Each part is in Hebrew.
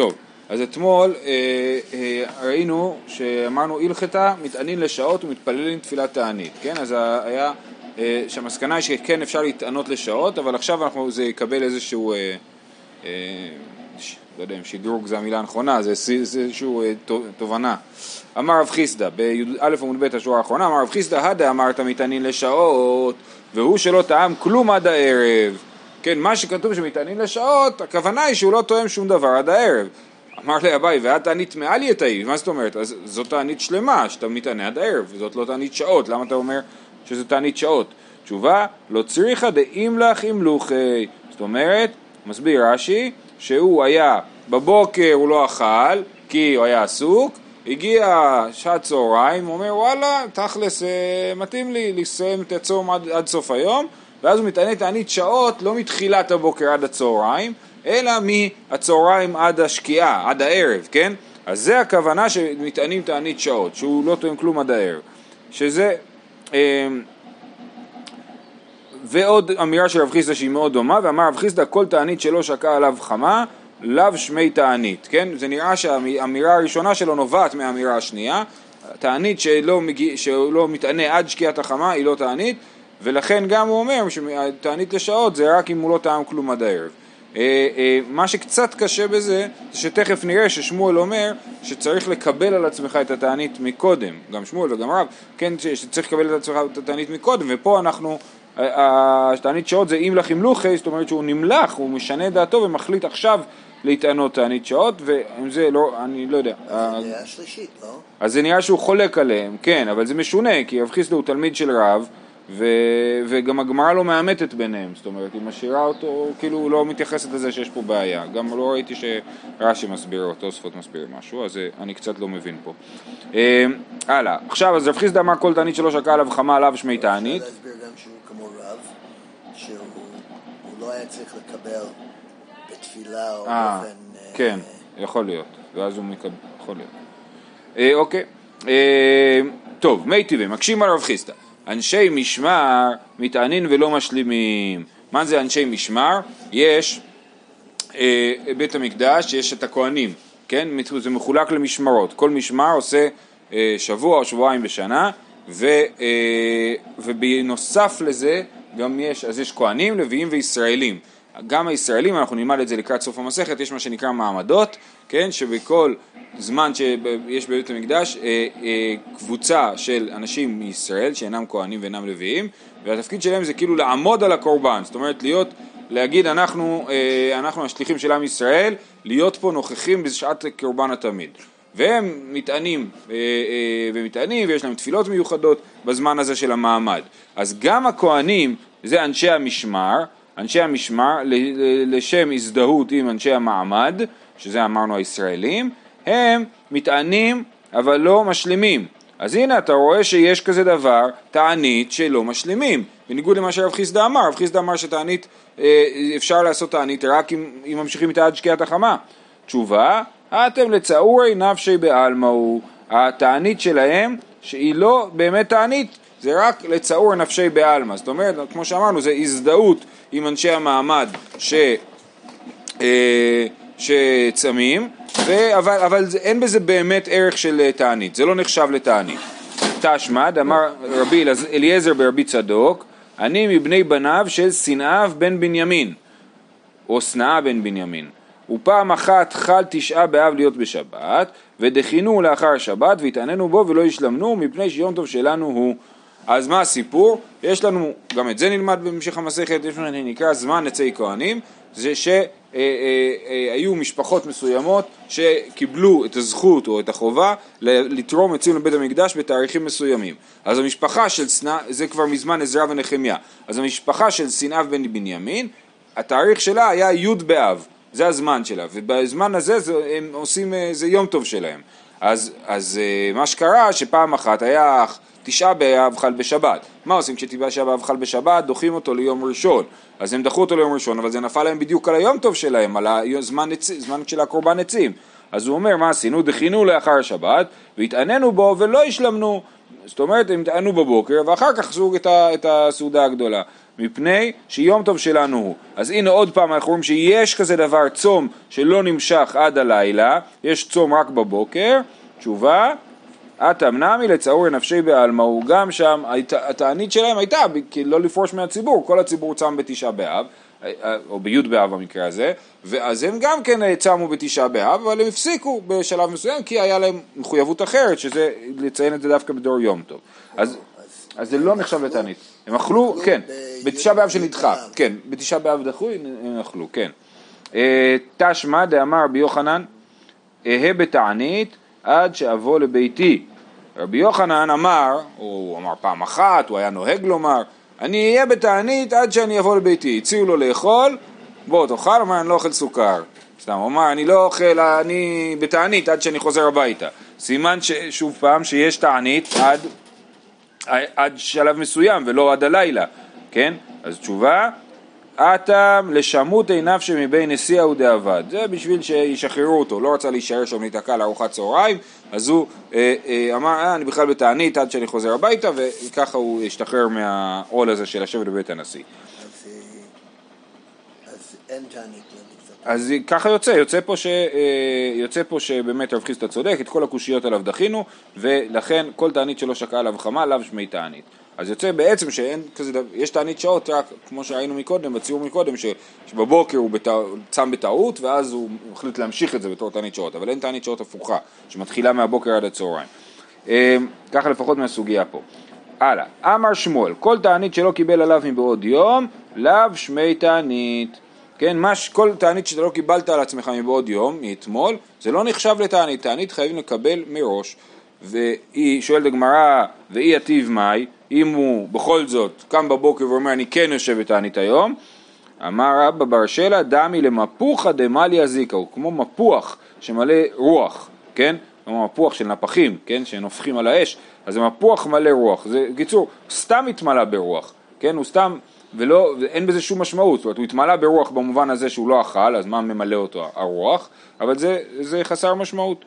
טוב, אז אתמול אה, אה, ראינו שאמרנו הלכתה מתענין לשעות ומתפללים תפילת תענית, כן? אז היה, אה, שהמסקנה היא שכן אפשר להתענות לשעות, אבל עכשיו אנחנו, זה יקבל איזשהו, אה, אה, ש, לא יודע אם שדרוג זה המילה הנכונה, זה, זה איזושהי אה, תובנה. אמר רב חיסדא, בי"א עמוד ב' השורה האחרונה, אמר רב חיסדא, הדה אמרת מתענין לשעות, והוא שלא טעם כלום עד הערב. כן, מה שכתוב שמתענין לשעות, הכוונה היא שהוא לא תואם שום דבר עד הערב. אמר לי אביי, ואת תענית מעלי את ההיא, מה זאת אומרת? אז זאת תענית שלמה, שאתה מתענה עד הערב, זאת לא תענית שעות, למה אתה אומר שזו תענית שעות? תשובה, לא צריכה דאים לך אימלוכי, זאת אומרת, מסביר רש"י, שהוא היה, בבוקר הוא לא אכל, כי הוא היה עסוק, הגיע שעת צהריים, הוא אומר וואלה, תכלס אה, מתאים לי לסיים את הצום עד, עד סוף היום, ואז הוא מתענה תענית שעות, לא מתחילת הבוקר עד הצהריים, אלא מהצהריים עד השקיעה, עד הערב, כן? אז זה הכוונה שמטענים תענית שעות, שהוא לא טוען כלום עד הערב. שזה... אה, ועוד אמירה של רב חיסדא שהיא מאוד דומה, ואמר רב חיסדא כל תענית שלא שקע עליו חמה, לאו שמי תענית, כן? זה נראה שהאמירה הראשונה שלו נובעת מהאמירה השנייה, תענית שלא, מגיע, שלא מתענה עד שקיעת החמה היא לא תענית, ולכן גם הוא אומר שתענית לשעות זה רק אם הוא לא טעם כלום עד הערב. אה, אה, מה שקצת קשה בזה, זה שתכף נראה ששמואל אומר שצריך לקבל על עצמך את התענית מקודם, גם שמואל וגם רב, כן, שצריך לקבל על עצמך את התענית מקודם, ופה אנחנו, התענית שעות זה אם לך ימלוכי, זאת אומרת שהוא נמלך, הוא משנה דעתו ומחליט עכשיו להתענות תענית שעות, ועם זה לא, אני לא יודע. זה נראה שלישית, לא? אז זה נראה שהוא חולק עליהם, כן, אבל זה משונה, כי רב חיסדו הוא תלמיד של רב, ו, וגם הגמרא לא מאמתת ביניהם, זאת אומרת, היא משאירה אותו, כאילו לא מתייחסת לזה שיש פה בעיה. גם לא ראיתי שרש"י מסביר או תוספות מסביר משהו, אז אני קצת לא מבין פה. אה, הלאה, עכשיו, אז רב חיסדא אמר כל תענית שלא שקע עליו חמה עליו שמי תענית. אפשר להסביר גם שהוא כמו רב, שהוא לא היה צריך לקבל בתפילה או אה, באופן... אה, כן, יכול להיות, ואז הוא מקבל, יכול להיות. אה, אוקיי, אה, טוב, מי טבעי, מקשים על רב חיסדא. אנשי משמר מתענין ולא משלימים. מה זה אנשי משמר? יש אה, בית המקדש, יש את הכהנים, כן? זה מחולק למשמרות. כל משמר עושה אה, שבוע או שבועיים בשנה, ו, אה, ובנוסף לזה גם יש, אז יש כהנים, לוויים וישראלים. גם הישראלים, אנחנו נלמד את זה לקראת סוף המסכת, יש מה שנקרא מעמדות, כן, שבכל זמן שיש בבית המקדש אה, אה, קבוצה של אנשים מישראל שאינם כהנים ואינם לוויים, והתפקיד שלהם זה כאילו לעמוד על הקורבן, זאת אומרת להיות, להגיד אנחנו, אה, אנחנו השליחים של עם ישראל, להיות פה נוכחים בשעת קורבן התמיד. והם מתענים אה, ומתענים ויש להם תפילות מיוחדות בזמן הזה של המעמד. אז גם הכהנים זה אנשי המשמר, אנשי המשמר לשם הזדהות עם אנשי המעמד, שזה אמרנו הישראלים, הם מתענים אבל לא משלימים. אז הנה אתה רואה שיש כזה דבר, תענית שלא משלימים. בניגוד למה שרב חיסדא אמר, רב חיסדא אמר שתענית, אה, אפשר לעשות תענית רק אם, אם ממשיכים איתה עד שקיעת החמה. תשובה, אתם לצעורי נפשי בעלמאו. התענית שלהם, שהיא לא באמת תענית, זה רק לצעור נפשי בעלמא. זאת אומרת, כמו שאמרנו, זה הזדהות עם אנשי המעמד ש... אה, שצמים, ו... אבל, אבל אין בזה באמת ערך של אה, תענית, זה לא נחשב לתענית. תשמד, אמר רבי אליעזר ברבי צדוק, אני מבני בניו של שנאיו בן בנימין, או שנאה בן בנימין. ופעם אחת חל תשעה באב להיות בשבת, ודחינו לאחר שבת, והתעננו בו ולא השלמנו, מפני שיום טוב שלנו הוא. אז מה הסיפור? יש לנו, גם את זה נלמד בהמשך המסכת, יש לנו נקרא זמן עצי כהנים, זה שהיו אה, אה, אה, משפחות מסוימות שקיבלו את הזכות או את החובה לתרום עצים לבית המקדש בתאריכים מסוימים. אז המשפחה של שנא, זה כבר מזמן עזרא ונחמיה, אז המשפחה של שנאה בן בנימין, התאריך שלה היה י' באב, זה הזמן שלה, ובזמן הזה זה, הם עושים, זה יום טוב שלהם. אז, אז מה שקרה שפעם אחת היה תשעה באב חל בשבת. מה עושים כשתשעה באב חל בשבת? דוחים אותו ליום ראשון. אז הם דחו אותו ליום ראשון, אבל זה נפל להם בדיוק על היום טוב שלהם, על הזמן זמן של הקורבן עצים. אז הוא אומר, מה עשינו? דחינו לאחר השבת, והתעננו בו ולא השלמנו. זאת אומרת, הם התענו בבוקר, ואחר כך עשו את, את הסעודה הגדולה. מפני שיום טוב שלנו הוא. אז הנה עוד פעם אנחנו רואים שיש כזה דבר צום שלא נמשך עד הלילה, יש צום רק בבוקר, תשובה, אטם נמי לצעור נפשי בעלמא הוא גם שם, התענית שלהם הייתה לא לפרוש מהציבור, כל הציבור צם בתשעה באב, או בי' באב במקרה הזה, ואז הם גם כן צמו בתשעה באב, אבל הם הפסיקו בשלב מסוים כי היה להם מחויבות אחרת, שזה לציין את זה דווקא בדור יום טוב. אז, אז זה לא נחשב לתענית. הם אכלו, כן, בתשעה באב שנדחה, כן, בתשעה באב דחו, הם אכלו, כן. אה, תשמע דאמר רבי יוחנן, אהה בתענית עד שאבוא לביתי. רבי יוחנן אמר, הוא אמר פעם אחת, הוא היה נוהג לומר, אני אהיה בתענית עד שאני אבוא לביתי. הציעו לו לאכול, בוא תאכל, אמר אני לא אוכל סוכר. סתם, הוא אמר אני לא אוכל, אני בתענית עד שאני חוזר הביתה. סימן שוב פעם שיש תענית עד, עד שלב מסוים ולא עד הלילה, כן? אז תשובה, אטם לשמות עיניו שמבין נשיאה ודאבד. זה בשביל שישחררו אותו, לא רצה להישאר שם להיתקע לארוחת צהריים, אז הוא אה, אה, אמר, אה, אני בכלל בתענית עד שאני חוזר הביתה, וככה הוא השתחרר מהעול הזה של לשבת בבית הנשיא. אז, אה, אז אין תענית אז ככה יוצא, יוצא פה, ש, אה, יוצא פה שבאמת רב חיסטה צודק, את כל הקושיות עליו דחינו, ולכן כל תענית שלא שקעה עליו חמה, לאו שמי תענית. אז יוצא בעצם שאין כזה דבר, יש תענית שעות רק כמו שראינו מקודם, בציור מקודם, ש, שבבוקר הוא בת, צם בטעות ואז הוא החליט להמשיך את זה בתור תענית שעות, אבל אין תענית שעות הפוכה, שמתחילה מהבוקר עד הצהריים. אה, ככה לפחות מהסוגיה פה. הלאה, אמר שמואל, כל תענית שלא קיבל עליו מבעוד יום, לאו שמי תענית. כן, מה, כל תענית שאתה לא קיבלת על עצמך מבעוד יום, מאתמול, זה לא נחשב לתענית, תענית חייבים לקבל מראש. והיא שואלת הגמרא, ואי יתיב מאי, אם הוא בכל זאת קם בבוקר ואומר אני כן יושב בתענית היום, אמר רבא בר שלה דמי למפוחא דמליה זיקה, הוא כמו מפוח שמלא רוח, כן? כמו מפוח של נפחים, כן? שנופחים על האש, אז זה מפוח מלא רוח, זה, בקיצור, סתם התמלא ברוח, כן? הוא סתם, ולא, אין בזה שום משמעות, זאת אומרת, הוא התמלא ברוח במובן הזה שהוא לא אכל, אז מה ממלא אותו? הרוח, אבל זה, זה חסר משמעות.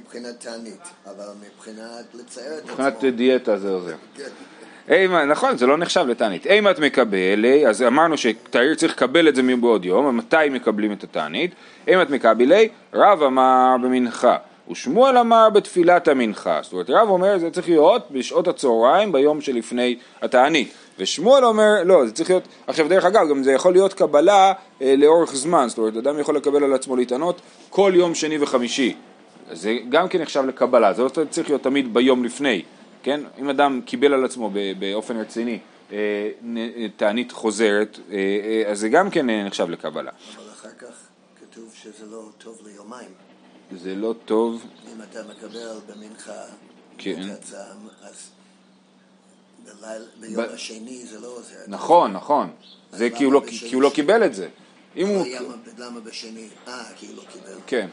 מבחינת תענית, אבל מבחינת לצייר את עצמו. מבחינת דיאטה זה עוזר. כן. נכון, זה לא נחשב לתענית. אם את מקבלי, אז אמרנו שתאיר צריך לקבל את זה מבעוד יום, מתי מקבלים את התענית? אם את מקבלי, רב אמר במנחה, ושמואל אמר בתפילת המנחה. זאת אומרת, רב אומר זה צריך להיות בשעות הצהריים ביום שלפני התענית. ושמואל אומר, לא, זה צריך להיות, עכשיו דרך אגב, גם זה יכול להיות קבלה אה, לאורך זמן, זאת אומרת, אדם יכול לקבל על עצמו להתענות כל יום שני וחמישי, זה גם כן נחשב לקבלה, זה לא צריך להיות תמיד ביום לפני, כן? אם אדם קיבל על עצמו באופן רציני אה, תענית חוזרת, אה, אה, אז זה גם כן נחשב לקבלה. אבל אחר כך כתוב שזה לא טוב ליומיים. זה לא טוב. אם אתה מקבל במנחה כן. את הצעם, אז ביום השני זה לא עוזר. נכון, נכון. זה כי הוא לא, לא קיבל את זה. למה בשני? אה, כי הוא לא קיבל. כן.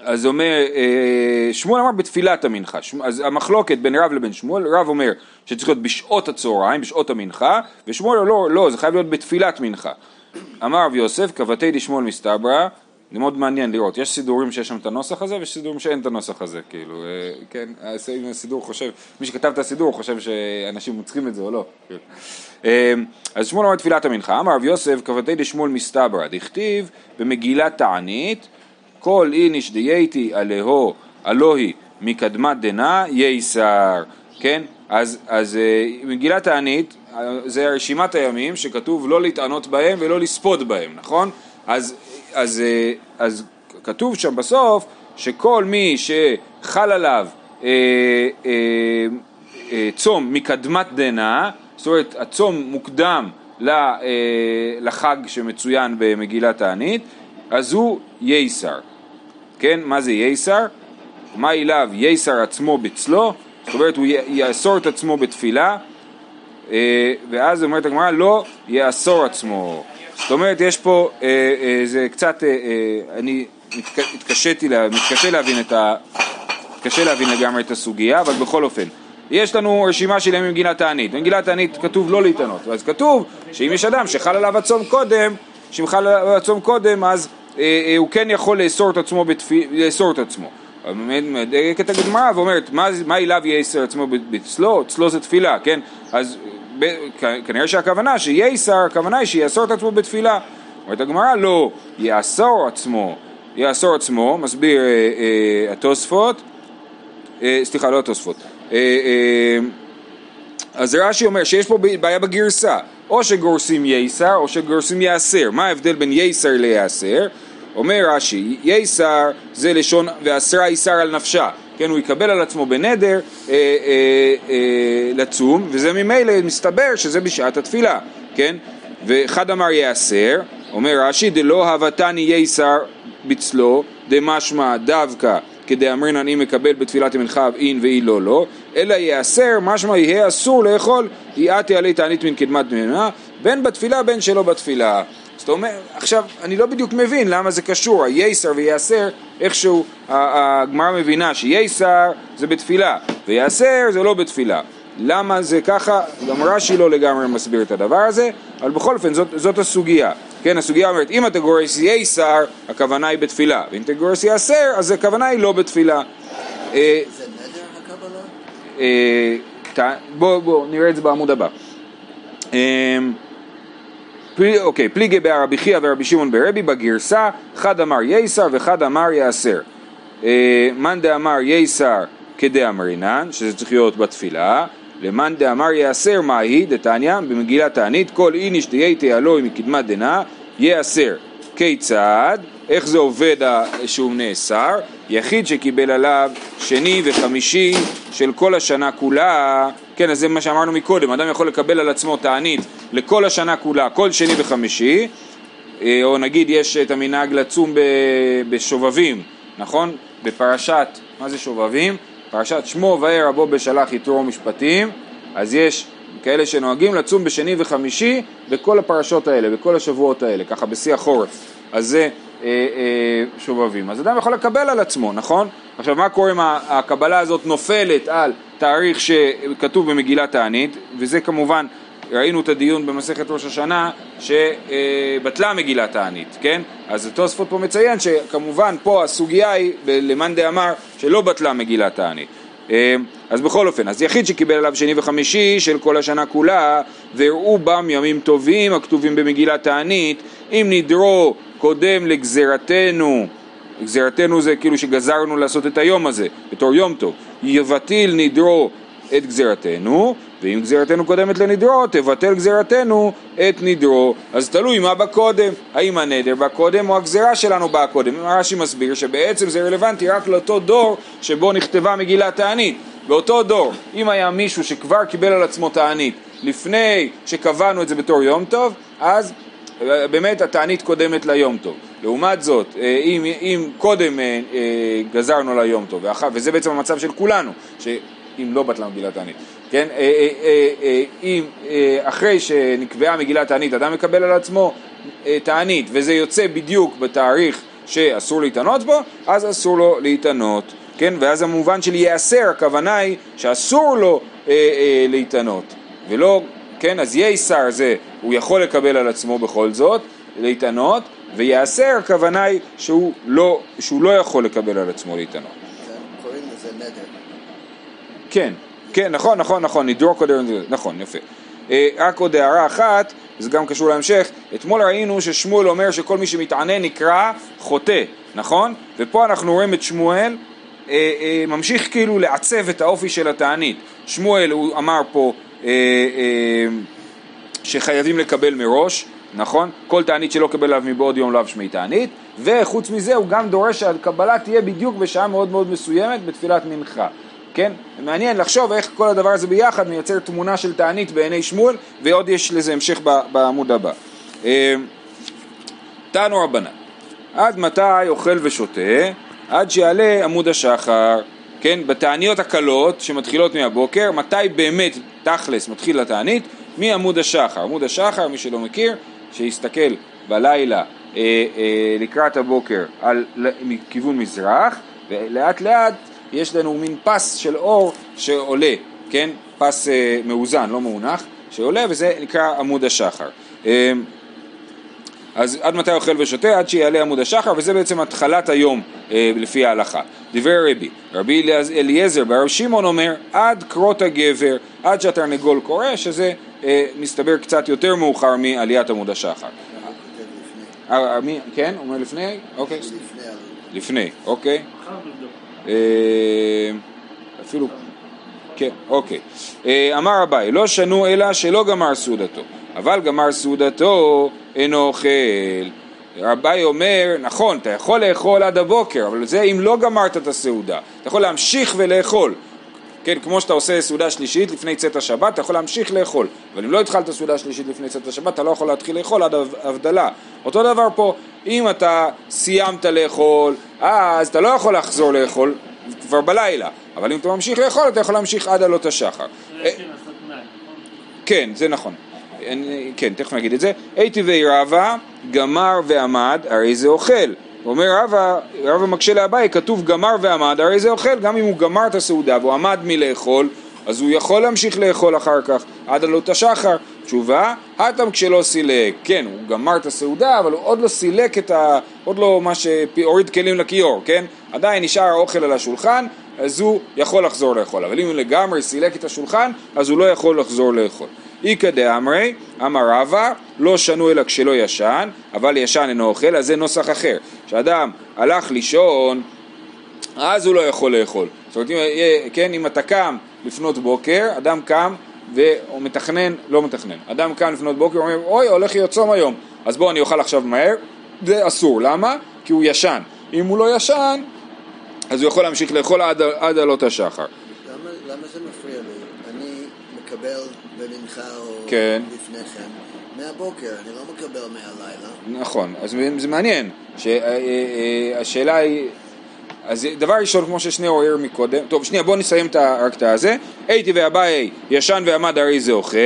אז אומר, אה, שמואל אמר בתפילת המנחה, אז המחלוקת בין רב לבין שמואל, רב אומר שצריך להיות בשעות הצהריים, בשעות המנחה, ושמואל לא, לא, זה חייב להיות בתפילת מנחה. אמר רב יוסף, כבתי דשמואל מסתברא, זה מאוד מעניין לראות, יש סידורים שיש שם את הנוסח הזה ויש סידורים שאין את הנוסח הזה, כאילו, אה, כן, הסידור חושב, מי שכתב את הסידור חושב שאנשים צריכים את זה או לא. אה, אז שמואל אמר תפילת המנחה, אמר רב יוסף, כבתי דשמואל מסתברא, דכתיב במגילת תענית כל איניש דייתי עליהו אלוהי מקדמת דנא ייסר, כן? אז, אז אה, מגילת תענית זה רשימת הימים שכתוב לא להתענות בהם ולא לספוד בהם, נכון? אז, אז, אה, אז כתוב שם בסוף שכל מי שחל עליו אה, אה, אה, צום מקדמת דנא, זאת אומרת הצום מוקדם אה, לחג שמצוין במגילת תענית, אז הוא ייסר. כן, מה זה ייסר? מה אליו ייסר עצמו בצלו, זאת אומרת הוא יאסור את עצמו בתפילה, אה, ואז אומרת הגמרא לא יאסור עצמו. זאת אומרת יש פה, אה, אה, זה קצת, אני התקשיתי, מתקשה להבין את ה... מתקשה להבין לגמרי את הסוגיה, אבל בכל אופן. יש לנו רשימה של ימים במגילת תענית. במגילת תענית כתוב לא להתענות, אז כתוב שאם יש אדם שחל עליו הצום קודם, שאם חל עליו הצום קודם אז הוא כן יכול לאסור את עצמו, בתפ... לאסור את עצמו. מדייקת הגמרא ואומרת, מה, מה אליו יסר עצמו בצלו? צלו זה תפילה, כן? אז ב, כנראה שהכוונה שייסר, הכוונה היא שיאסור את עצמו בתפילה. אומרת הגמרא, לא, יאסור עצמו, יאסור עצמו, מסביר אה, אה, התוספות, אה, סליחה, לא התוספות, אה, אה, אז רש"י אומר שיש פה בעיה בגרסה, או שגורסים ייסר או שגורסים יאסר, מה ההבדל בין ייסר ליאסר? אומר רש"י, ייסר זה לשון ואסרה ייסר על נפשה, כן, הוא יקבל על עצמו בנדר אה, אה, אה, לצום, וזה ממילא מסתבר שזה בשעת התפילה, כן, ואחד אמר יאסר, אומר רש"י, דלא הבתני ייסר בצלו, דמשמע דווקא כדאמרין אני מקבל בתפילת המנחה אין ואי לא לא, אלא יאסר, משמע יהיה אסור לאכול, יעתי עלי תענית מן קדמת ממנה, בין בתפילה בין שלא בתפילה. זאת אומרת, עכשיו, אני לא בדיוק מבין למה זה קשור, הייסר ויאסר, איכשהו הגמרא מבינה שייסר זה בתפילה, ויאסר זה לא בתפילה. למה זה ככה? גם רש"י לא לגמרי מסביר את הדבר הזה, אבל בכל אופן זאת, זאת הסוגיה. כן, הסוגיה אומרת, אם אתה גורס ייסר, הכוונה היא בתפילה, ואם אתה גורס יאסר, אז הכוונה היא לא בתפילה. אה, זה נדר הקבלה? בואו בוא, נראה את זה בעמוד הבא. אה, אוקיי, פליגי ברבי חייא ורבי שמעון ברבי בגרסה, חד אמר ייסר וחד אמר יאסר. אה, מאן דאמר ייסר כדאמרינן, שזה צריך להיות בתפילה, למאן דאמר יאסר מהי דתניא במגילת תענית כל איניש דייתי אלוהי מקדמת דנא יאסר כיצד איך זה עובד שהוא נאסר? יחיד שקיבל עליו שני וחמישי של כל השנה כולה, כן, אז זה מה שאמרנו מקודם, אדם יכול לקבל על עצמו תענית לכל השנה כולה, כל שני וחמישי, אה, או נגיד יש את המנהג לצום בשובבים, נכון? בפרשת, מה זה שובבים? פרשת שמו וירא בו בשלח יתרו משפטים, אז יש כאלה שנוהגים לצום בשני וחמישי בכל הפרשות האלה, בכל השבועות האלה, ככה בשיא החורף. אז זה אה, אה, שובבים. אז אדם יכול לקבל על עצמו, נכון? עכשיו מה קורה אם הקבלה הזאת נופלת על תאריך שכתוב במגילת תענית, וזה כמובן, ראינו את הדיון במסכת ראש השנה שבטלה מגילת תענית, כן? אז התוספות פה מציין שכמובן פה הסוגיה היא למאן דאמר שלא בטלה מגילת תענית. אה, אז בכל אופן, אז יחיד שקיבל עליו שני וחמישי של כל השנה כולה, והראו בם ימים טובים הכתובים במגילת תענית, אם נדרו קודם לגזירתנו, גזירתנו זה כאילו שגזרנו לעשות את היום הזה, בתור יום טוב, יבטיל נדרו את גזירתנו, ואם גזירתנו קודמת לנדרו, תבטל גזירתנו את נדרו. אז תלוי מה בא קודם, האם הנדר בא קודם או הגזירה שלנו באה קודם. רש"י מסביר שבעצם זה רלוונטי רק לאותו דור שבו נכתבה מגילת תענית. באותו דור, אם היה מישהו שכבר קיבל על עצמו תענית לפני שקבענו את זה בתור יום טוב, אז באמת התענית קודמת ליום טוב. לעומת זאת, אה, אם, אם קודם אה, אה, גזרנו ליום טוב, וזה בעצם המצב של כולנו, שאם לא בטלה מגילת תענית, כן? אם אחרי שנקבעה מגילת תענית אדם מקבל על עצמו תענית וזה יוצא בדיוק בתאריך שאסור להתענות בו, אז אסור לו להתענות, כן? ואז המובן של ייאסר, הכוונה היא שאסור לו להתענות, ולא כן? אז ייסר זה, הוא יכול לקבל על עצמו בכל זאת, להתענות, ויעשר הכוונה היא שהוא לא, שהוא לא יכול לקבל על עצמו להתענות. כן, קוראים לזה נדר. כן, כן, נכון, נכון, נכון, נדרו קודם, נכון, יפה. אה, רק עוד הערה אחת, זה גם קשור להמשך, אתמול ראינו ששמואל אומר שכל מי שמתענה נקרא חוטא, נכון? ופה אנחנו רואים את שמואל אה, אה, ממשיך כאילו לעצב את האופי של התענית. שמואל הוא אמר פה שחייבים לקבל מראש, נכון? כל תענית שלא קבל עליו מבעוד יום לאו שמי תענית, וחוץ מזה הוא גם דורש שהקבלה תהיה בדיוק בשעה מאוד מאוד מסוימת בתפילת מנחה. כן? מעניין לחשוב איך כל הדבר הזה ביחד מייצר תמונה של תענית בעיני שמואל, ועוד יש לזה המשך בעמוד הבא. אה, תנו רבנן, עד מתי אוכל ושותה? עד שיעלה עמוד השחר. כן, בתעניות הקלות שמתחילות מהבוקר, מתי באמת תכלס מתחיל התענית? מעמוד השחר. עמוד השחר, מי שלא מכיר, שיסתכל בלילה אה, אה, לקראת הבוקר על, מכיוון מזרח, ולאט לאט יש לנו מין פס של אור שעולה, כן? פס אה, מאוזן, לא מאונח, שעולה, וזה נקרא עמוד השחר. אה, אז עד מתי אוכל ושותה? עד שיעלה עמוד השחר, וזה בעצם התחלת היום אה, לפי ההלכה. דברי רבי, רבי אליעזר ברב שמעון אומר, עד קרות הגבר, עד שהתרנגול קורא, שזה אה, מסתבר קצת יותר מאוחר מעליית עמוד השחר. אה, מי- כן? אומר לפני? אוקיי. לפני אוקיי. אה, אפילו, כן, אוקיי. אה, אמר אביי, לא שנו אלא שלא גמר סעודתו, אבל גמר סעודתו אינו אוכל. אביי אומר, נכון, אתה יכול לאכול עד הבוקר, אבל זה אם לא גמרת את הסעודה. אתה יכול להמשיך ולאכול. כן, כמו שאתה עושה סעודה שלישית לפני צאת השבת, אתה יכול להמשיך לאכול. אבל אם לא התחלת סעודה שלישית לפני צאת השבת, אתה לא יכול להתחיל לאכול עד הבדלה. אותו דבר פה, אם אתה סיימת לאכול, אז אתה לא יכול לחזור לאכול כבר בלילה. אבל אם אתה ממשיך לאכול, אתה יכול להמשיך עד עלות השחר. אה, נכון? כן, זה נכון. כן, תכף נגיד את זה. היטיבי רבא, גמר ועמד, הרי זה אוכל. אומר רבא, רבא מקשה לאביי, כתוב גמר ועמד, הרי זה אוכל. גם אם הוא גמר את הסעודה והוא עמד מלאכול, אז הוא יכול להמשיך לאכול אחר כך, עד עלות השחר. תשובה, הטם כשלא סילק. כן, הוא גמר את הסעודה, אבל הוא עוד לא סילק את ה... עוד לא מה שהוריד כלים לכיור, כן? עדיין נשאר האוכל על השולחן, אז הוא יכול לחזור לאכול. אבל אם הוא לגמרי סילק את השולחן, אז הוא לא יכול לחזור לאכול. איכא דאמרי, אמר רבא, לא שנו אלא כשלא ישן, אבל ישן אינו אוכל, אז זה נוסח אחר. כשאדם הלך לישון, אז הוא לא יכול לאכול. זאת אומרת, אם, יהיה- כן, אם אתה קם לפנות בוקר, אדם קם והוא מתכנן, לא מתכנן, אדם קם לפנות בוקר ואומר, אוי, הולך להיות צום היום, אז בוא אני אוכל עכשיו מהר, זה אסור. למה? כי הוא ישן. אם הוא לא ישן, אז הוא יכול להמשיך לאכול עד עלות השחר. למה, למה זה מפריע לי? אני מקבל במנחה או כן. לפני כן מהבוקר, אני לא מקבל מהלילה. נכון, אז זה מעניין, שהשאלה היא, אז דבר ראשון, כמו ששניאור העיר מקודם, טוב, שנייה, בואו נסיים רק את הזה. הייתי ואביי, ישן ועמד הרי זה אוכל,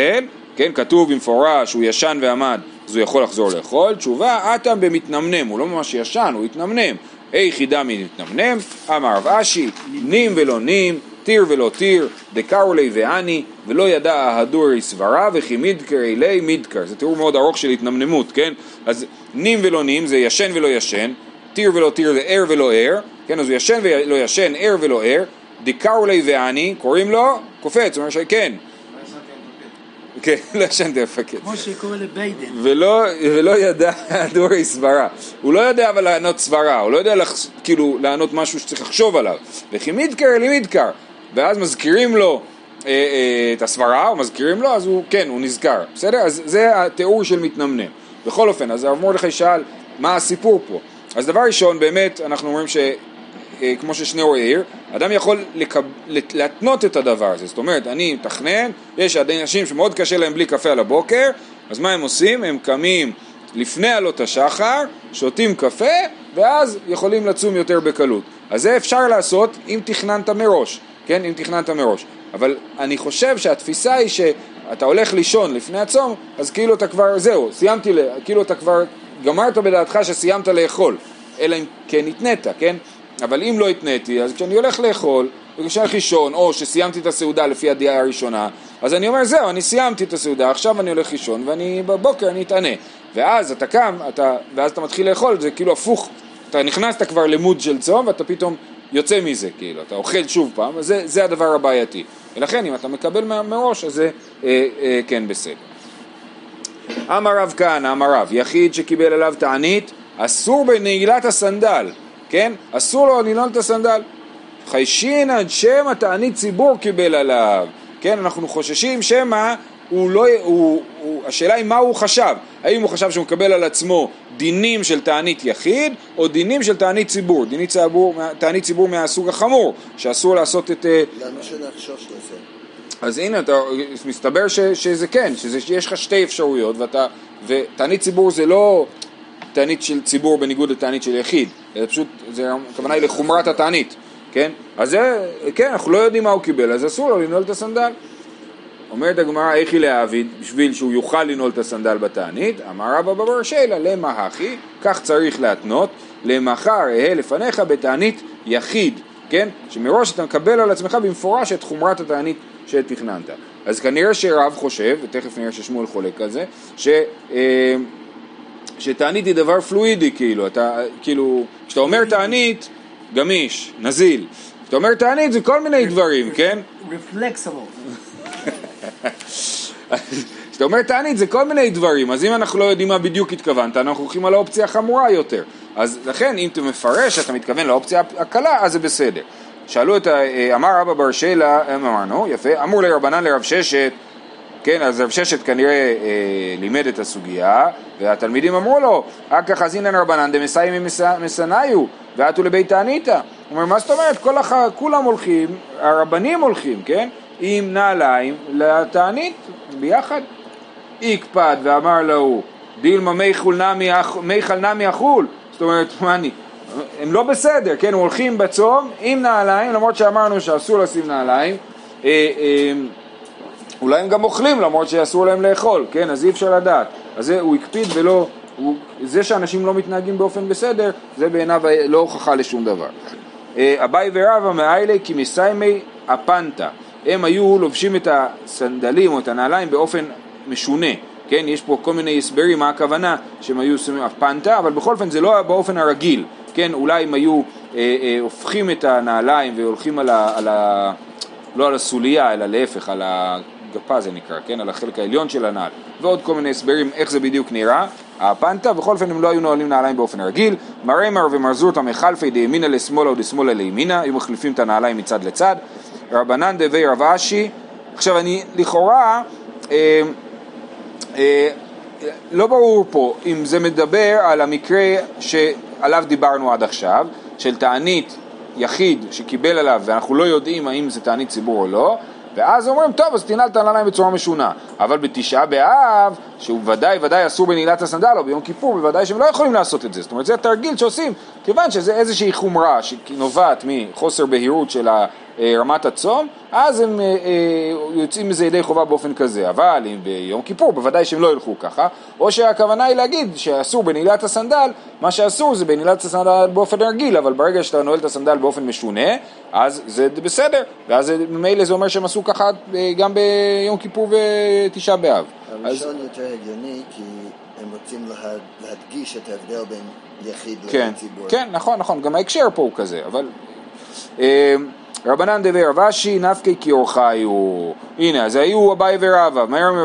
כן, כתוב במפורש, הוא ישן ועמד, אז הוא יכול לחזור לאכול. תשובה, אטם במתנמנם, הוא לא ממש ישן, הוא התנמנם. איכי דמי מתנמנם, אמר רב אשי, נים ולא נים, טיר ולא טיר, דקרו לי ועני, ולא ידע ההדורי סברה, וכי מידקר אלי מידקר. זה תיאור מאוד ארוך של התנמנמות, כן? אז נים ולא נים זה ישן ולא ישן, טיר ולא טיר זה ער ולא ער, כן? אז הוא ישן ולא ישן, ער ולא ער, דקרו לי ועני, קוראים לו, קופץ, הוא אומר שכן. כן, לא ישנתי המפקד. כמו שקורא לביידן. ולא, ולא ידע הדורי סברה. הוא לא יודע אבל לענות סברה, הוא לא יודע לח, כאילו לענות משהו שצריך לחשוב עליו. וכי מידקר אלי מידקר. ואז מזכירים לו אה, אה, את הסברה, או מזכירים לו, אז הוא, כן, הוא נזכר. בסדר? אז זה התיאור של מתנמנם. בכל אופן, אז הרב מרדכי שאל, מה הסיפור פה? אז דבר ראשון, באמת, אנחנו אומרים ש... אה, כמו ששניאור העיר, אדם יכול לקב... להתנות את הדבר הזה, זאת אומרת, אני מתכנן, יש אנשים שמאוד קשה להם בלי קפה על הבוקר, אז מה הם עושים? הם קמים לפני עלות השחר, שותים קפה, ואז יכולים לצום יותר בקלות. אז זה אפשר לעשות אם תכננת מראש, כן? אם תכננת מראש. אבל אני חושב שהתפיסה היא שאתה הולך לישון לפני הצום, אז כאילו אתה כבר, זהו, סיימתי, כאילו אתה כבר גמרת בדעתך שסיימת לאכול, אלא אם כן התנית, כן? אבל אם לא התניתי, אז כשאני הולך לאכול, וכשאני הולך לישון, או שסיימתי את הסעודה לפי הדעה הראשונה, אז אני אומר, זהו, אני סיימתי את הסעודה, עכשיו אני הולך לישון, ואני בבוקר אני אתענה. ואז אתה קם, אתה, ואז אתה מתחיל לאכול, זה כאילו הפוך, אתה נכנסת כבר למוד של צום, ואתה פתאום יוצא מזה, כאילו, אתה אוכל שוב פעם, זה, זה הדבר הבעייתי. ולכן, אם אתה מקבל מראש, אז זה אה, אה, כן בסדר. אמר רב כהנא, אמר רב, יחיד שקיבל עליו תענית, אסור בנעילת הסנדל, כן? אסור לו לנעול את הסנדל. חיישין עד שמא תענית ציבור קיבל עליו, כן? אנחנו חוששים שמא הוא לא, הוא, הוא, השאלה היא מה הוא חשב, האם הוא חשב שהוא מקבל על עצמו דינים של תענית יחיד או דינים של תענית ציבור, דינית ציבור, תענית ציבור מהסוג החמור, שאסור לעשות את, אה, למה שנחשוש לזה? אז הנה, אתה, מסתבר ש, שזה כן, שיש לך שתי אפשרויות, ואתה, ותענית ציבור זה לא תענית של ציבור בניגוד לתענית של יחיד, זה פשוט, זה, הכוונה היא לחומרת התענית, כן? אז זה, כן, אנחנו לא יודעים מה הוא קיבל, אז אסור לו לנעול את הסנדל. אומרת הגמרא, איך היא להעביד, בשביל שהוא יוכל לנעול את הסנדל בתענית, אמר רבא בבר שלה, למה הכי, כך צריך להתנות, למחר אהה לפניך בתענית יחיד, כן? שמראש אתה מקבל על עצמך במפורש את חומרת התענית שתכננת. אז כנראה שרב חושב, ותכף נראה ששמואל חולק על זה, ש, אה, שתענית היא דבר פלואידי, כאילו, אתה, כאילו, כשאתה אומר תענית, גמיש, נזיל. כשאתה אומר תענית זה כל מיני דברים, כן? רפלקסבול. כשאתה אומר תענית זה כל מיני דברים, אז אם אנחנו לא יודעים מה בדיוק התכוונת, אנחנו הולכים על האופציה החמורה יותר. אז לכן, אם אתה מפרש שאתה מתכוון לאופציה הקלה, אז זה בסדר. שאלו את, ה- אמר רבא בר שלה, אמרנו, יפה, אמור לרבנן לרב ששת, כן, אז רב ששת כנראה אה, לימד את הסוגיה, והתלמידים אמרו לו, אכא חזינן רבנן דמסאי ממסניו, ואתו לבית תעניתא. הוא אומר, מה זאת אומרת? כל הח... כולם הולכים, הרבנים הולכים, כן? עם נעליים לתענית, ביחד. הקפד ואמר להוא, דילמה מיכל נמי, אכול, זאת אומרת, מה אני, הם לא בסדר, כן, הם הולכים בצום עם נעליים, למרות שאמרנו שאסור לשים נעליים, אה, אה, אולי הם גם אוכלים למרות שאסור להם לאכול, כן, אז אי אפשר לדעת, אז זה, הוא הקפיד ולא, הוא, זה שאנשים לא מתנהגים באופן בסדר, זה בעיניו לא הוכחה לשום דבר. אה, אביי ורבא מאיילי כי מסיימי הפנטה, הם היו לובשים את הסנדלים או את הנעליים באופן משונה, כן, יש פה כל מיני הסברים מה הכוונה שהם היו שמים הפנטה, אבל בכל אופן זה לא היה באופן הרגיל, כן, אולי הם היו אה, אה, הופכים את הנעליים והולכים על ה... על ה לא על הסוליה, אלא להפך, על הגפה זה נקרא, כן, על החלק העליון של הנעל, ועוד כל מיני הסברים איך זה בדיוק נראה, הפנטה, בכל אופן הם לא היו נועלים נעליים באופן רגיל, מרמר ומרזורתא מחלפי דימינה לשמאלה או דשמאלה לימינה, היו מחליפים את הנעליים מצד לצד, רבנן דבי רב אשי, עכשיו אני לכאורה, אה, אה, לא ברור פה אם זה מדבר על המקרה שעליו דיברנו עד עכשיו, של תענית יחיד שקיבל עליו ואנחנו לא יודעים האם זה תענית ציבור או לא, ואז אומרים, טוב, אז תנעל את הנעליים בצורה משונה. אבל בתשעה באב, שהוא ודאי ודאי אסור בנעילת הסנדל, או ביום כיפור, בוודאי שהם לא יכולים לעשות את זה. זאת אומרת, זה תרגיל שעושים, כיוון שזה איזושהי חומרה שנובעת מחוסר בהירות של רמת הצום, אז הם אה, אה, יוצאים מזה ידי חובה באופן כזה. אבל אם ביום כיפור, בוודאי שהם לא ילכו ככה. או שהכוונה היא להגיד שאסור בנעילת הסנדל, מה שאסור זה בנעילת הסנדל באופן רגיל, אבל ברגע שאתה נועל את הסנדל באופן משונה, אז זה בסדר. ואז ממילא זה אומר שהם עשו ככה אה, גם ביום כיפור ותשעה באב. אז הראשון יותר הגיוני כי הם רוצים לה- להדגיש את ההבדל בין יחיד כן, לבין ציבור. כן, נכון, נכון, גם ההקשר פה הוא כזה, אבל... אה, רבנן דבי רב נפקי כאורחיו. הנה, אז היו אביי ורבא,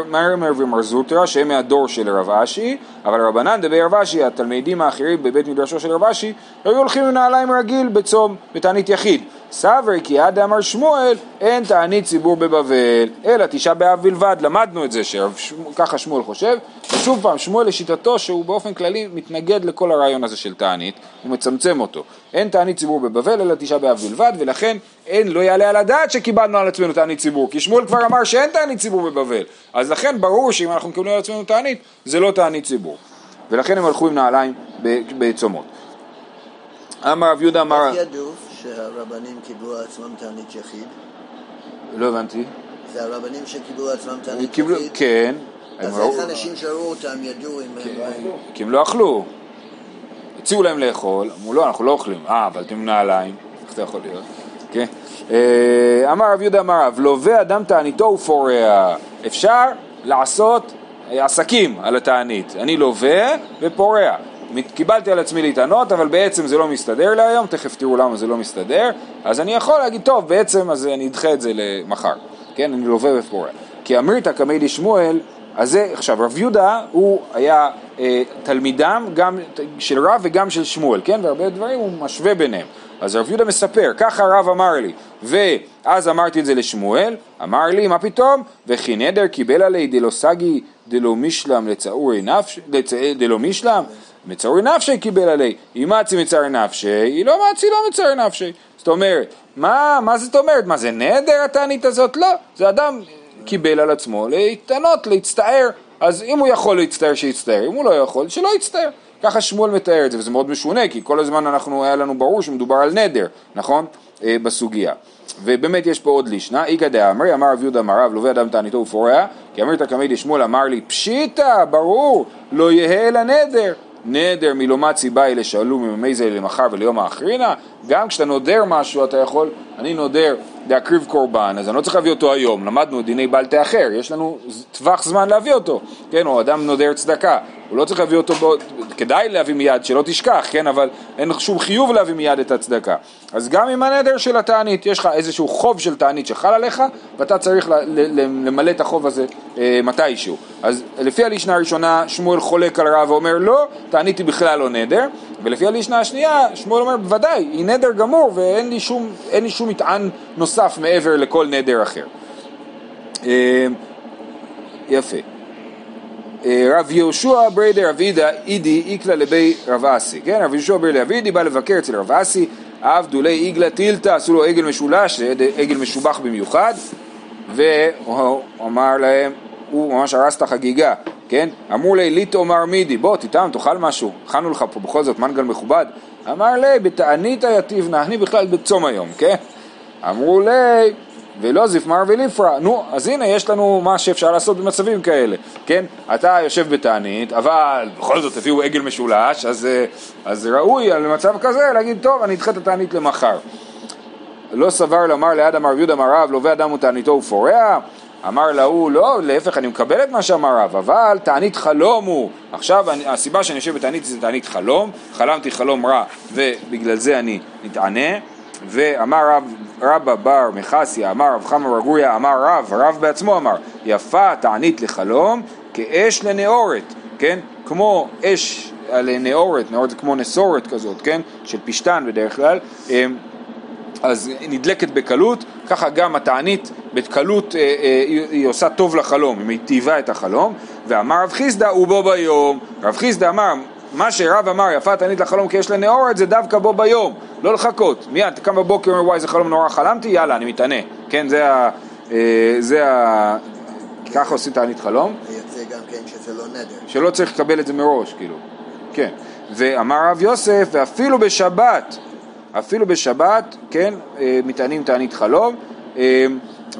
מרמר ומרזוטרא, שהם מהדור של רב אשי, אבל רבנן דבי רב התלמידים האחרים בבית מדרשו של רב אשי, היו הולכים עם נעליים רגיל בצום, בתענית יחיד. סברי כי עד אמר שמואל, אין תענית ציבור בבבל, אלא תשעה באב בלבד, למדנו את זה, שככה שמואל חושב, ושוב פעם, שמואל לשיטתו שהוא באופן כללי מתנגד לכל הרעיון הזה של תענית, הוא מצמצם אותו. אין תענית ציבור בבבל, אלא תשעה באב בלבד, ולכן אין, לא יעלה על הדעת שקיבלנו על עצמנו תענית ציבור, כי שמואל כבר אמר שאין תענית ציבור בבבל, אז לכן ברור שאם אנחנו מקבלים על עצמנו תענית, זה לא תענית ציבור. ולכן הם הלכו עם נעליים בצומות. אמר רב יהודה אמר... איך ידעו שהרבנים קיבלו על עצמם תענית יחיד? לא הבנתי. זה הרבנים שקיבלו על עצמם תענית יחיד? כן. אז איך אנשים שראו אותם ידעו אם הם... כי הם לא אכלו. הציעו להם לאכול, אמרו לא, אנחנו לא אוכלים. אה, אבל אתם נעליים, איך זה יכול להיות? כן. אה, אמר רב יהודה אמר רב, לווה אדם תעניתו ופורע. אפשר לעשות אה, עסקים על התענית. אני לווה ופורע. קיבלתי על עצמי להתענות, אבל בעצם זה לא מסתדר לי היום, תכף תראו למה זה לא מסתדר, אז אני יכול להגיד, טוב, בעצם אז אני אדחה את זה למחר. כן, אני לווה ופורע. כי אמריתא קמי לשמואל, אז זה, עכשיו, רב יהודה הוא היה אה, תלמידם גם של רב וגם של שמואל, כן? והרבה דברים הוא משווה ביניהם. אז רב יהודה מספר, ככה רב אמר לי, ואז אמרתי את זה לשמואל, אמר לי, מה פתאום? וכי נדר קיבל עלי דלא סגי דלא משלם לצעורי נפש, לצ... דלא משלם, מצעורי נפשי קיבל עלי, אם מצי מצער נפשי, לא מצי לא מצער נפשי. זאת אומרת, מה, מה זאת אומרת? מה זה נדר התענית הזאת? לא, זה אדם קיבל על עצמו להתענות, להצטער, אז אם הוא יכול להצטער, שיצטער, אם הוא לא יכול, שלא יצטער. ככה שמואל מתאר את זה, וזה מאוד משונה, כי כל הזמן אנחנו, היה לנו ברור שמדובר על נדר, נכון? אה, בסוגיה. ובאמת יש פה עוד לישנה, איגא דאמרי, אמר רב יהודה אמר רב, לווה אדם תעניתו ופורע, כי אמרת קמי דשמואל אמר לי, פשיטא, ברור, לא יהא אלא נדר. נדר מלומצי באי לשאלו ממי זה למחר וליום האחרינה, גם כשאתה נודר משהו אתה יכול, אני נודר להקריב קורבן, אז אני לא צריך להביא אותו היום, למדנו דיני בל תאחר, יש לנו טווח זמן להביא אותו, כן, או אדם נודר צדקה, הוא לא צריך להביא אותו, בו, כדאי להביא מיד, שלא תשכח, כן, אבל אין שום חיוב להביא מיד את הצדקה. אז גם עם הנדר של התענית, יש לך איזשהו חוב של תענית שחל עליך, ואתה צריך למלא את החוב הזה אה, מתישהו. אז לפי הלישנא הראשונה, שמואל חולק על רב ואומר לא, תענית היא בכלל לא נדר, ולפי הלישנא השנייה, שמואל אומר בוודאי, היא נדר גמור ואין לי שום, לי שום מטען נוסף מעבר לכל נדר אחר. אה, יפה. אה, רב יהושע בריה דרב אידי איקלע לבי רב אסי, כן? רב יהושע בריה דרב אידי בא לבקר אצל רב אסי, אב דולי איגלה טילתא, עשו לו עגל משולש, עגל משובח במיוחד, והוא אמר להם, הוא ממש הרס את החגיגה, כן? אמרו לי, ליטו מר מידי, בוא תטעם, תאכל משהו, הכנו לך פה בכל זאת מנגל מכובד. אמר לי, בתענית יתיבנה, אני בכלל בצום היום, כן? אמרו לי, ולא זיפמר וליפרא. נו, אז הנה יש לנו מה שאפשר לעשות במצבים כאלה, כן? אתה יושב בתענית, אבל בכל זאת הביאו עגל משולש, אז, אה, אז ראוי על מצב כזה להגיד, טוב, אני אדחה את התענית למחר. לא סבר לומר ליד אמר יהודה אמר רב, לווה אדם ותעניתו ופורע? אמר להוא, לא, להפך, אני מקבל את מה שאמר רב, אבל תענית חלום הוא. עכשיו, אני, הסיבה שאני יושב בתענית זה תענית חלום, חלמתי חלום רע ובגלל זה אני נתענה. ואמר רב, רבא בר מחסיה, אמר רב חמא רגוריה, אמר רב, רב בעצמו אמר, יפה תענית לחלום כאש לנאורת, כן? כמו אש לנאורת, נאורת זה כמו נסורת כזאת, כן? של פשתן בדרך כלל, אמ, אז נדלקת בקלות, ככה גם התענית בקלות אה, אה, היא עושה טוב לחלום, היא מיטיבה את החלום, ואמר רב חיסדא הוא בו ביום, רב חיסדא אמר מה שרב אמר יפה תענית לחלום כי יש לה נאורת זה דווקא בו ביום, לא לחכות. מיד, אתה קם בבוקר ואומר וואי איזה חלום נורא חלמתי, יאללה אני מתענה. כן, זה ה... אה, זה ה... ככה עושים תענית חלום. זה גם כן שזה לא נדר. שלא צריך לקבל את זה מראש, כאילו. כן. ואמר רב יוסף, ואפילו בשבת, אפילו בשבת, כן, אה, מתענים תענית חלום.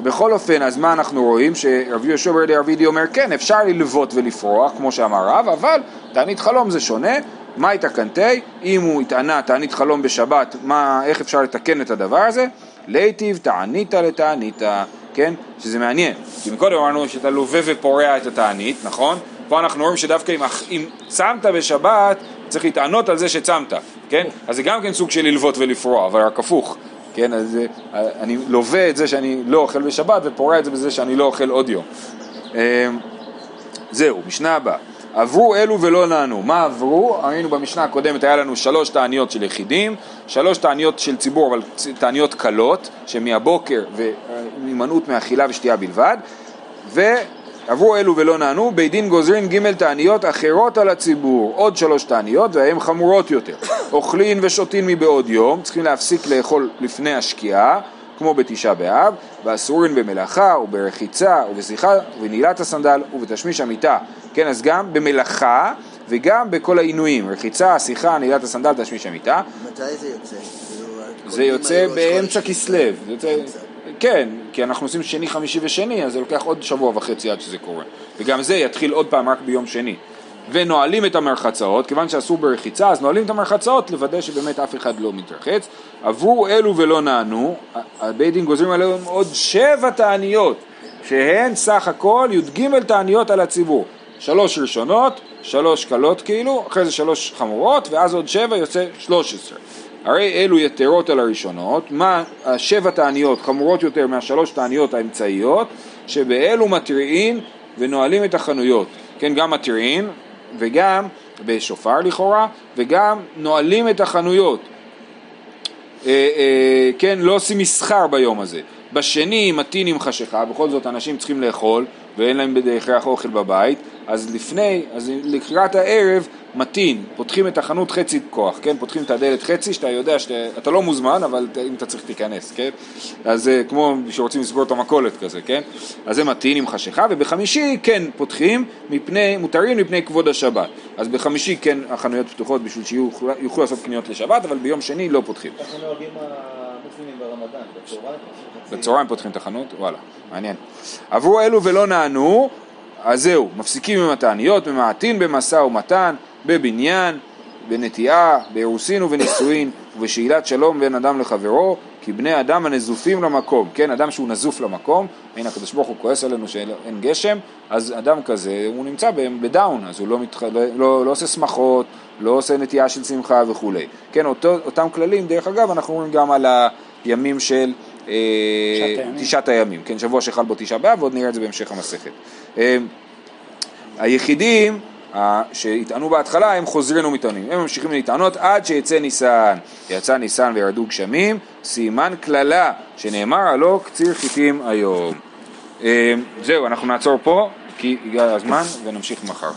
בכל אופן, אז מה אנחנו רואים? שרבי יהושע ברדי אבידי אומר, כן, אפשר ללוות ולפרוח, כמו שאמר רב, אבל תענית חלום זה שונה. מה יתקנתי? אם הוא התענה תענית חלום בשבת, מה, איך אפשר לתקן את הדבר הזה? להיטיב תענית לתענית, כן? שזה מעניין. כי מקודם אמרנו שאתה לווה ופורע את התענית, נכון? פה אנחנו רואים שדווקא אם, אם צמת בשבת, צריך להתענות על זה שצמת, כן? אז זה גם כן סוג של ללוות ולפרוע, אבל רק הפוך. כן, אז אה, אני לווה את זה שאני לא אוכל בשבת ופורע את זה בזה שאני לא אוכל עוד יום. אה, זהו, משנה הבאה. עברו אלו ולא נענו. מה עברו? היינו במשנה הקודמת, היה לנו שלוש תעניות של יחידים, שלוש תעניות של ציבור, אבל תעניות קלות, שמהבוקר והימנעות מאכילה ושתייה בלבד, ועברו אלו ולא נענו, בית דין גוזרין ג' תעניות אחרות על הציבור, עוד שלוש תעניות, והן חמורות יותר. אוכלין ושותין מבעוד יום, צריכים להפסיק לאכול לפני השקיעה, כמו בתשעה באב, ואסורין במלאכה וברחיצה ובשיחה ובנעילת הסנדל ובתשמיש המיטה. כן, אז גם במלאכה וגם בכל העינויים, רחיצה, שיחה, נעילת הסנדל, תשמיש המיטה. מתי זה יוצא? זה יוצא באמצע כסלו. כן, כי אנחנו עושים שני, חמישי ושני, אז זה לוקח עוד שבוע וחצי עד שזה קורה. וגם זה יתחיל עוד פעם רק ביום שני. ונועלים את המרחצאות, כיוון שאסור ברחיצה, אז נועלים את המרחצאות לוודא שבאמת אף אחד לא מתרחץ. עברו אלו ולא נענו, הבית דין גוזרים עליהם עוד שבע תעניות, שהן סך הכל י"ג תעניות על הציבור. שלוש ראשונות, שלוש קלות כאילו, אחרי זה שלוש חמורות, ואז עוד שבע יוצא שלוש עשרה. הרי אלו יתרות על הראשונות, מה השבע תעניות חמורות יותר מהשלוש תעניות האמצעיות, שבאלו מתריעין ונועלים את החנויות. כן, גם מתריעין, וגם בשופר לכאורה, וגם נועלים את החנויות. אה, אה, כן, לא עושים מסחר ביום הזה. בשני מתין עם חשיכה, בכל זאת אנשים צריכים לאכול ואין להם בהכרח אוכל בבית, אז לפני, אז לקראת הערב מתין, פותחים את החנות חצי כוח, כן? פותחים את הדלת חצי, שאתה יודע שאתה לא מוזמן, אבל אם אתה צריך תיכנס, כן? אז זה כמו שרוצים לסגור את המכולת כזה, כן? אז זה מתין עם חשיכה, ובחמישי כן פותחים מפני, מותרים מפני כבוד השבת. אז בחמישי כן החנויות פתוחות בשביל שיוכלו לעשות קניות לשבת, אבל ביום שני לא פותחים. איך נוהגים המוסלמים ברמדאן? בצהריים? בצהריים פותחים את החנות? וואלה, מעניין. עברו אלו ולא נענו, אז זהו, מפסיקים עם התעניות, ממעטין במשא ומתן, בבניין, בנטיעה, באירוסין ובנישואין, ובשאלת שלום בין אדם לחברו, כי בני אדם הנזופים למקום, כן, אדם שהוא נזוף למקום, הנה הקדוש ברוך הוא כועס עלינו שאין גשם, אז אדם כזה, הוא נמצא בדאון, אז הוא לא, מתח... לא, לא, לא עושה שמחות, לא עושה נטייה של שמחה וכולי. כן, אותו, אותם כללים, דרך אגב, אנחנו אומרים גם על הימים של אה, תשעת הימים. כן, שבוע שחל בו תשעה באב, ועוד נראה את זה בהמשך המסכת. אה, היחידים שהטענו בהתחלה הם חוזרים ומטענים, הם ממשיכים להתענות עד שיצא ניסן. יצא ניסן וירדו גשמים, סימן קללה שנאמר הלא קציר חיטים היום. אה, זהו, אנחנו נעצור פה כי הגיע הזמן ונמשיך מחר.